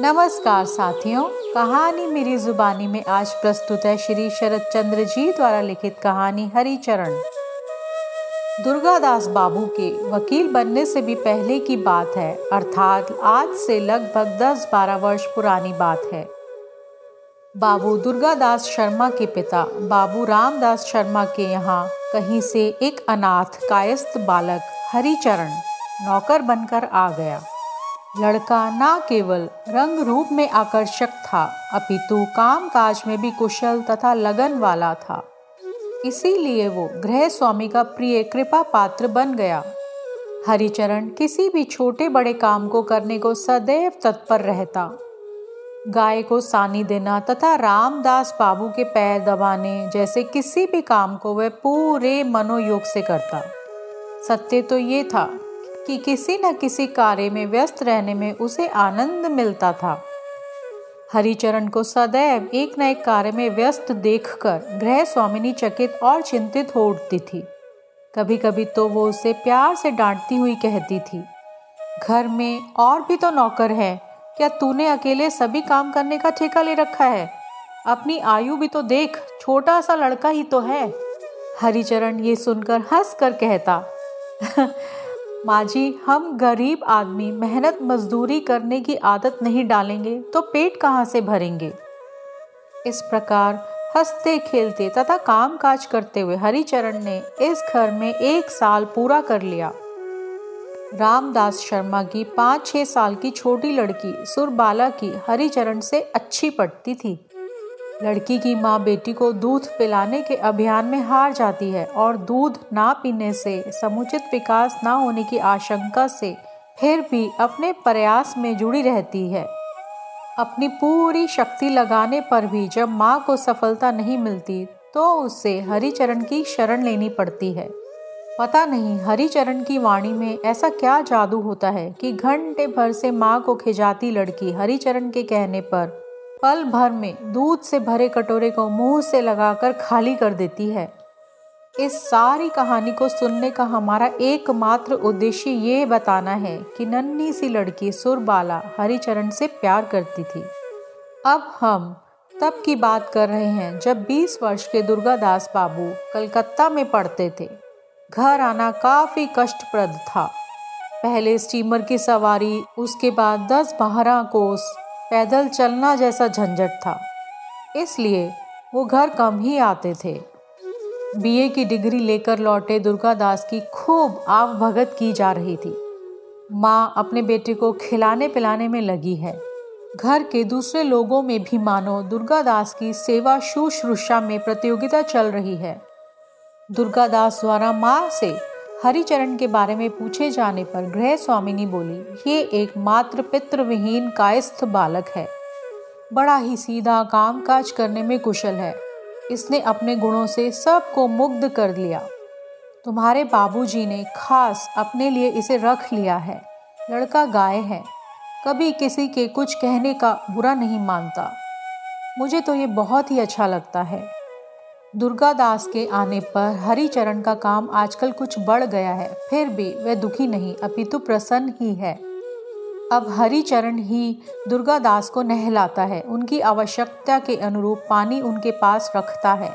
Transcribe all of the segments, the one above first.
नमस्कार साथियों, कहानी मेरी जुबानी में आज प्रस्तुत है श्री शरद चंद्र जी द्वारा लिखित कहानी हरिचरण। दुर्गादास बाबू के वकील बनने से भी पहले की बात है, अर्थात आज से लगभग 10-12 वर्ष पुरानी बात है। बाबू दुर्गादास शर्मा के पिता, बाबू रामदास शर्मा के यहाँ कहीं से एक अनाथ, कायस्थ बालक हरिचरण नौकर बनकर आ गया। लड़का न केवल रंग रूप में आकर्षक था, अपितु काम काज में भी कुशल तथा लगन वाला था। इसीलिए वो गृह स्वामी का प्रिय कृपा पात्र बन गया। हरिचरण किसी भी छोटे बड़े काम को करने को सदैव तत्पर रहता। गाय को सानी देना तथा रामदास बाबू के पैर दबाने जैसे किसी भी काम को वह पूरे मनोयोग से करता। सत्य तो ये था कि किसी न किसी कार्य में व्यस्त रहने में उसे आनंद मिलता था। हरिचरण को सदैव एक न एक कार्य में व्यस्त देखकर गृह स्वामिनी चकित और चिंतित हो उठती थी। कभी कभी तो वो उसे प्यार से डांटती हुई कहती थी, घर में और भी तो नौकर है, क्या तूने अकेले सभी काम करने का ठेका ले रखा है? अपनी आयु भी तो देख, छोटा सा लड़का ही तो है। हरिचरण ये सुनकर हंस कर कहता माँ जी हम गरीब आदमी, मेहनत, मजदूरी करने की आदत नहीं डालेंगे तो पेट कहाँ से भरेंगे? इस प्रकार हँसते, खेलते तथा काम काज करते हुए हरिचरण ने इस घर में एक साल पूरा कर लिया। रामदास शर्मा की पाँच छः साल की छोटी लड़की सुरबाला की हरिचरण से अच्छी पड़ती थी। लड़की की माँ बेटी को दूध पिलाने के अभियान में हार जाती है और दूध ना पीने से, समुचित विकास ना होने की आशंका से फिर भी अपने प्रयास में जुड़ी रहती है। अपनी पूरी शक्ति लगाने पर भी जब माँ को सफलता नहीं मिलती तो उससे हरिचरण की शरण लेनी पड़ती है। पता नहीं, हरिचरण की वाणी में ऐसा क्या जादू होता है कि घंटे भर से माँ को खिजाती लड़की हरिचरण के कहने पर पल भर में दूध से भरे कटोरे को मुँह से लगाकर खाली कर देती है। इस सारी कहानी को सुनने का हमारा एकमात्र उद्देश्य ये बताना है कि नन्ही सी लड़की सुरबाला हरिचरण से प्यार करती थी। अब हम तब की बात कर रहे हैं जब 20 वर्ष के दुर्गादास बाबू कलकत्ता में पढ़ते थे। घर आना काफ़ी कष्टप्रद था। पहले स्टीमर की सवारी, उसके बाद दस बारह कोस पैदल चलना जैसा झंझट था। इसलिए वो घर कम ही आते थे। बीए की डिग्री लेकर लौटे दुर्गादास की खूब आव भगत की जा रही थी। माँ अपने बेटे को खिलाने पिलाने में लगी है। घर के दूसरे लोगों में भी मानो दुर्गादास की सेवा शुश्रूषा में प्रतियोगिता चल रही है। दुर्गादास द्वारा माँ से हरिचरण के बारे में पूछे जाने पर गृह स्वामिनी बोली, ये एक मात्र पितृविहीन कायस्थ बालक है। बड़ा ही सीधा काम काज करने में कुशल है। इसने अपने गुणों से सबको मुग्ध कर लिया। तुम्हारे बाबूजी ने खास अपने लिए इसे रख लिया है। लड़का गाय है। कभी किसी के कुछ कहने का बुरा नहीं मानता। मुझे तो ये बहुत ही अच्छा लगता है। दुर्गा दास के आने पर हरिचरण का काम आजकल कुछ बढ़ गया है, फिर भी वह दुखी नहीं, अपितु प्रसन्न ही है। अब हरिचरण ही दुर्गा दास को नहलाता है, उनकी आवश्यकता के अनुरूप पानी उनके पास रखता है।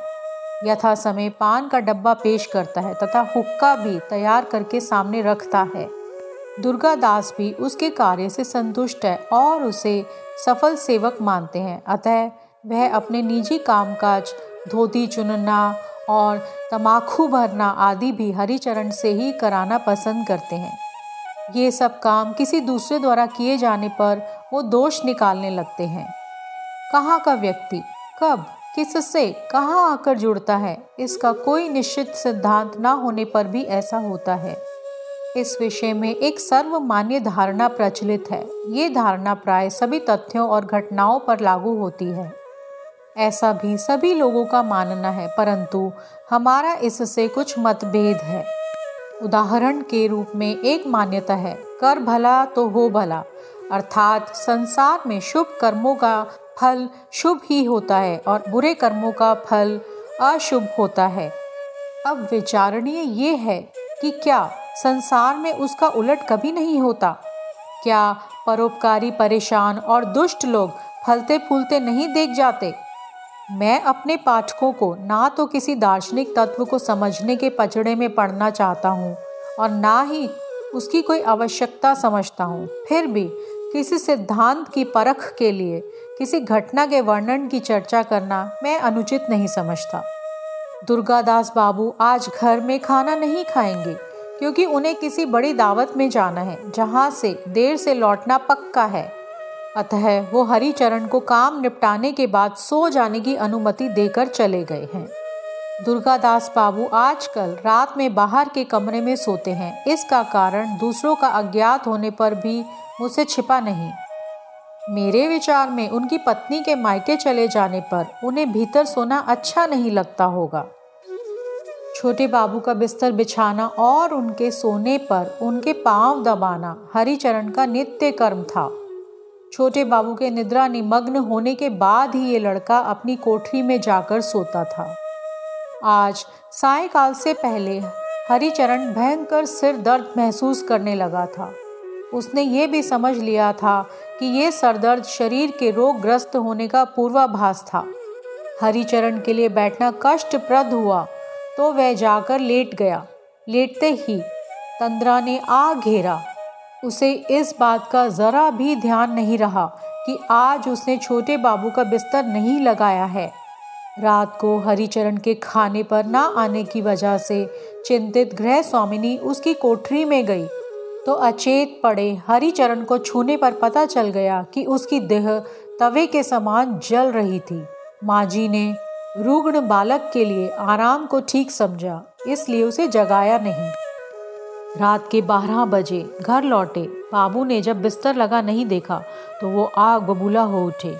यथा समय पान का डब्बा पेश करता है तथा हुक्का भी तैयार करके सामने रखता है। दुर्गा दास भी उसके कार्य से संतुष्ट है और उसे सफल सेवक मानते हैं, अतः वह अपने निजी कामकाज धोती चुनना और तमाखू भरना आदि भी हरिचरण से ही कराना पसंद करते हैं। ये सब काम किसी दूसरे द्वारा किए जाने पर वो दोष निकालने लगते हैं। कहाँ का व्यक्ति, कब, किससे, कहाँ आकर जुड़ता है, इसका कोई निश्चित सिद्धांत ना होने पर भी ऐसा होता है। इस विषय में एक सर्वमान्य धारणा प्रचलित है। ये धारणा प्राय सभी तथ्यों और घटनाओं पर लागू होती है। ऐसा भी सभी लोगों का मानना है, परंतु हमारा इससे कुछ मतभेद है। उदाहरण के रूप में एक मान्यता है, कर भला तो हो भला, अर्थात संसार में शुभ कर्मों का फल शुभ ही होता है और बुरे कर्मों का फल अशुभ होता है। अब विचारणीय ये है कि क्या संसार में उसका उलट कभी नहीं होता? क्या परोपकारी परेशान और दुष्ट लोग फलते फूलते नहीं देख जाते? मैं अपने पाठकों को ना तो किसी दार्शनिक तत्व को समझने के पचड़े में पढ़ना चाहता हूँ और ना ही उसकी कोई आवश्यकता समझता हूँ। फिर भी किसी सिद्धांत की परख के लिए, किसी घटना के वर्णन की चर्चा करना मैं अनुचित नहीं समझता। दुर्गादास बाबू आज घर में खाना नहीं खाएँगे, क्योंकि उन्हें किसी बड़ी दावत में जाना है, जहाँ से देर से लौटना पक्का है। अतः वो हरिचरण को काम निपटाने के बाद सो जाने की अनुमति देकर चले गए हैं। दुर्गादास बाबू आजकल रात में बाहर के कमरे में सोते हैं। इसका कारण दूसरों का अज्ञात होने पर भी मुझसे छिपा नहीं। मेरे विचार में उनकी पत्नी के मायके चले जाने पर उन्हें भीतर सोना अच्छा नहीं लगता होगा। छोटे बाबू का बिस्तर बिछाना और उनके सोने पर उनके पाँव दबाना हरिचरण का नित्य कर्म था। छोटे बाबू के निद्रा निमग्न होने के बाद ही ये लड़का अपनी कोठरी में जाकर सोता था। आज, सायकाल से पहले, हरिचरण भयंकर सिर दर्द महसूस करने लगा था। उसने ये भी समझ लिया था कि ये सरदर्द शरीर के रोगग्रस्त होने का पूर्वाभास था। हरिचरण के लिए बैठना कष्टप्रद हुआ तो वह जाकर लेट गया। लेटते ही तंद्रा ने आ घेरा। उसे इस बात का ज़रा भी ध्यान नहीं रहा कि आज उसने छोटे बाबू का बिस्तर नहीं लगाया है। रात को हरिचरण के खाने पर ना आने की वजह से चिंतित गृह स्वामिनी उसकी कोठरी में गई। तो अचेत पड़े हरिचरण को छूने पर पता चल गया कि उसकी देह तवे के समान जल रही थी। माँ जी ने रुग्ण बालक के लिए आराम को ठीक समझा, इसलिए उसे जगाया नहीं। रात के बारह बजे घर लौटे। बाबू ने जब बिस्तर लगा नहीं देखा तो वो आग बबूला हो उठे।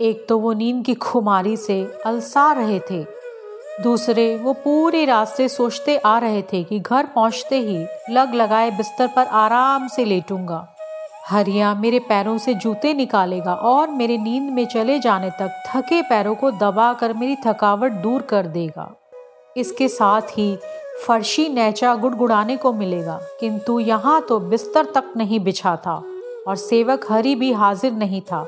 एक तो वो नींद की खुमारी से अलसा रहे थे। दूसरे, वो पूरे रास्ते सोचते आ रहे थे कि घर पहुँचते ही लग लगाए बिस्तर पर आराम से लेटूँगा। हरिया, मेरे पैरों से जूते निकालेगा और मेरे नींद में चले जाने तक थके पैरों को दबा कर मेरी थकावट दूर कर देगा। इसके साथ ही फर्शी नैचा गुड़गुड़ाने को मिलेगा। किंतु यहाँ तो बिस्तर तक नहीं बिछा था और सेवक हरी भी हाजिर नहीं था।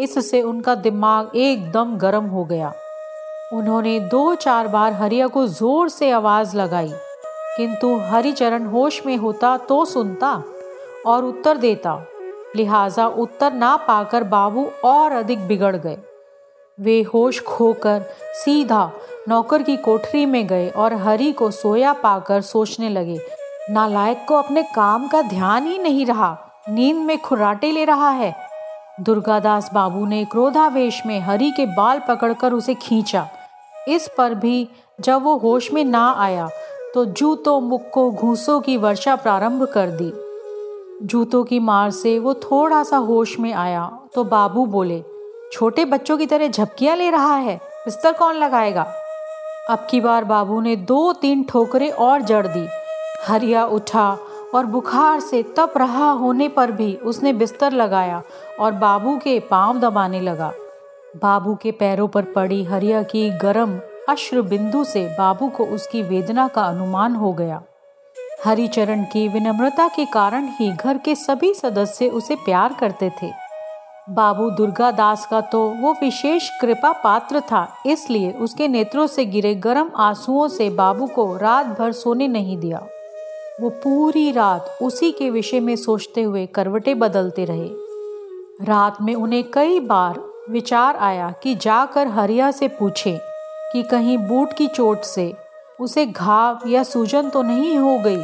इससे उनका दिमाग एकदम गर्म हो गया। उन्होंने दो चार बार हरिया को ज़ोर से आवाज़ लगाई। किंतु हरिचरण होश में होता तो सुनता और उत्तर देता, लिहाजा उत्तर ना पाकर बाबू और अधिक बिगड़ गए। वे होश खोकर सीधा नौकर की कोठरी में गए और हरि को सोया पाकर सोचने लगे, नालायक को अपने काम का ध्यान ही नहीं रहा, नींद में खुराटे ले रहा है। दुर्गादास बाबू ने क्रोधावेश में हरि के बाल पकड़कर उसे खींचा। इस पर भी जब वो होश में ना आया तो जूतों, मुक्को, घूसों की वर्षा प्रारंभ कर दी। जूतों की मार से वो थोड़ा सा होश में आया तो बाबू बोले छोटे बच्चों की तरह झपकियाँ ले रहा है। बिस्तर कौन लगाएगा? अब की बार बाबू ने दो तीन ठोकरे और जड़ दी। हरिया उठा और बुखार से तप रहा होने पर भी उसने बिस्तर लगाया और बाबू के पाँव दबाने लगा। बाबू के पैरों पर पड़ी हरिया की गर्म अश्र बिंदु से बाबू को उसकी वेदना का अनुमान हो गया। हरिचरण की विनम्रता के कारण ही घर के सभी सदस्य उसे प्यार करते थे। बाबू दुर्गा दास का तो वो विशेष कृपा पात्र था, इसलिए उसके नेत्रों से गिरे गर्म आंसुओं से बाबू को रात भर सोने नहीं दिया। वो पूरी रात उसी के विषय में सोचते हुए करवटे बदलते रहे। रात में उन्हें कई बार विचार आया कि जाकर हरिया से पूछे कि कहीं बूट की चोट से उसे घाव या सूजन तो नहीं हो गई?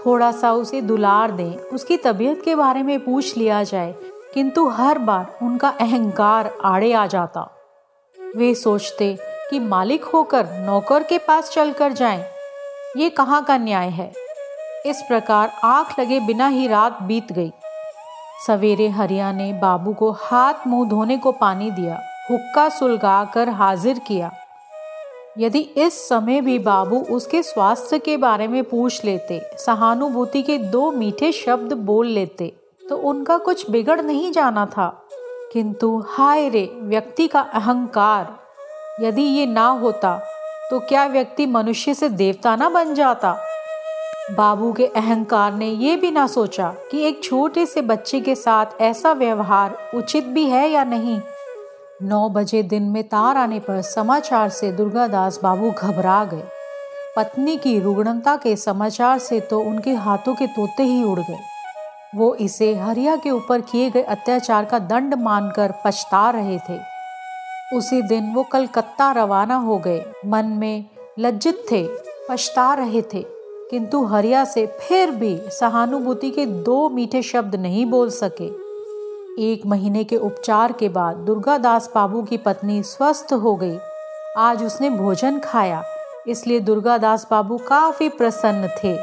थोड़ा सा उसे दुलार दें, उसकी तबीयत के बारे में पूछ लिया जाए किंतु हर बार उनका अहंकार आड़े आ जाता। वे सोचते कि मालिक होकर नौकर के पास चलकर जाएँ। ये कहाँ का न्याय है? इस प्रकार आँख लगे बिना ही रात बीत गई। सवेरे हरिया ने बाबू को हाथ मुँह धोने को पानी दिया, हुक्का सुलगा कर हाजिर किया। यदि इस समय भी बाबू उसके स्वास्थ्य के बारे में पूछ लेते, सहानुभूति के दो मीठे शब्द बोल लेते तो उनका कुछ बिगड़ नहीं जाना था। किंतु हाय रे, व्यक्ति का अहंकार। यदि ये ना होता तो क्या व्यक्ति मनुष्य से देवता ना बन जाता? बाबू के अहंकार ने यह भी ना सोचा कि एक छोटे से बच्चे के साथ ऐसा व्यवहार उचित भी है या नहीं। नौ बजे दिन में तार आने पर समाचार से दुर्गादास बाबू घबरा गए। पत्नी की रुग्णता के समाचार से तो उनके हाथों के तोते ही उड़ गए। वो इसे हरिया के ऊपर किए गए अत्याचार का दंड मानकर पछता रहे थे। उसी दिन वो कलकत्ता रवाना हो गए। मन में लज्जित थे, पछता रहे थे, किंतु हरिया से फिर भी सहानुभूति के दो मीठे शब्द नहीं बोल सके। एक महीने के उपचार के बाद दुर्गादास बाबू की पत्नी स्वस्थ हो गई। आज उसने भोजन खाया, इसलिए दुर्गादास बाबू काफ़ी प्रसन्न थे।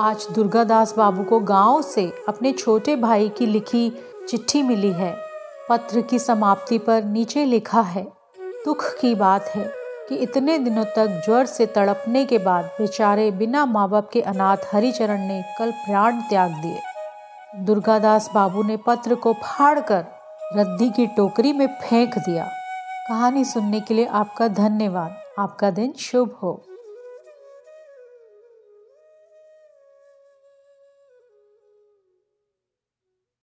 आज दुर्गादास बाबू को गाँव से अपने छोटे भाई की लिखी चिट्ठी मिली है। पत्र की समाप्ति पर नीचे लिखा है, दुख की बात है कि इतने दिनों तक ज्वर से तड़पने के बाद बेचारे बिना माँ बाप के अनाथ हरिचरण ने कल प्राण त्याग दिए। दुर्गादास बाबू ने पत्र को फाड़कर रद्दी की टोकरी में फेंक दिया। कहानी सुनने के लिए आपका धन्यवाद। आपका दिन शुभ हो।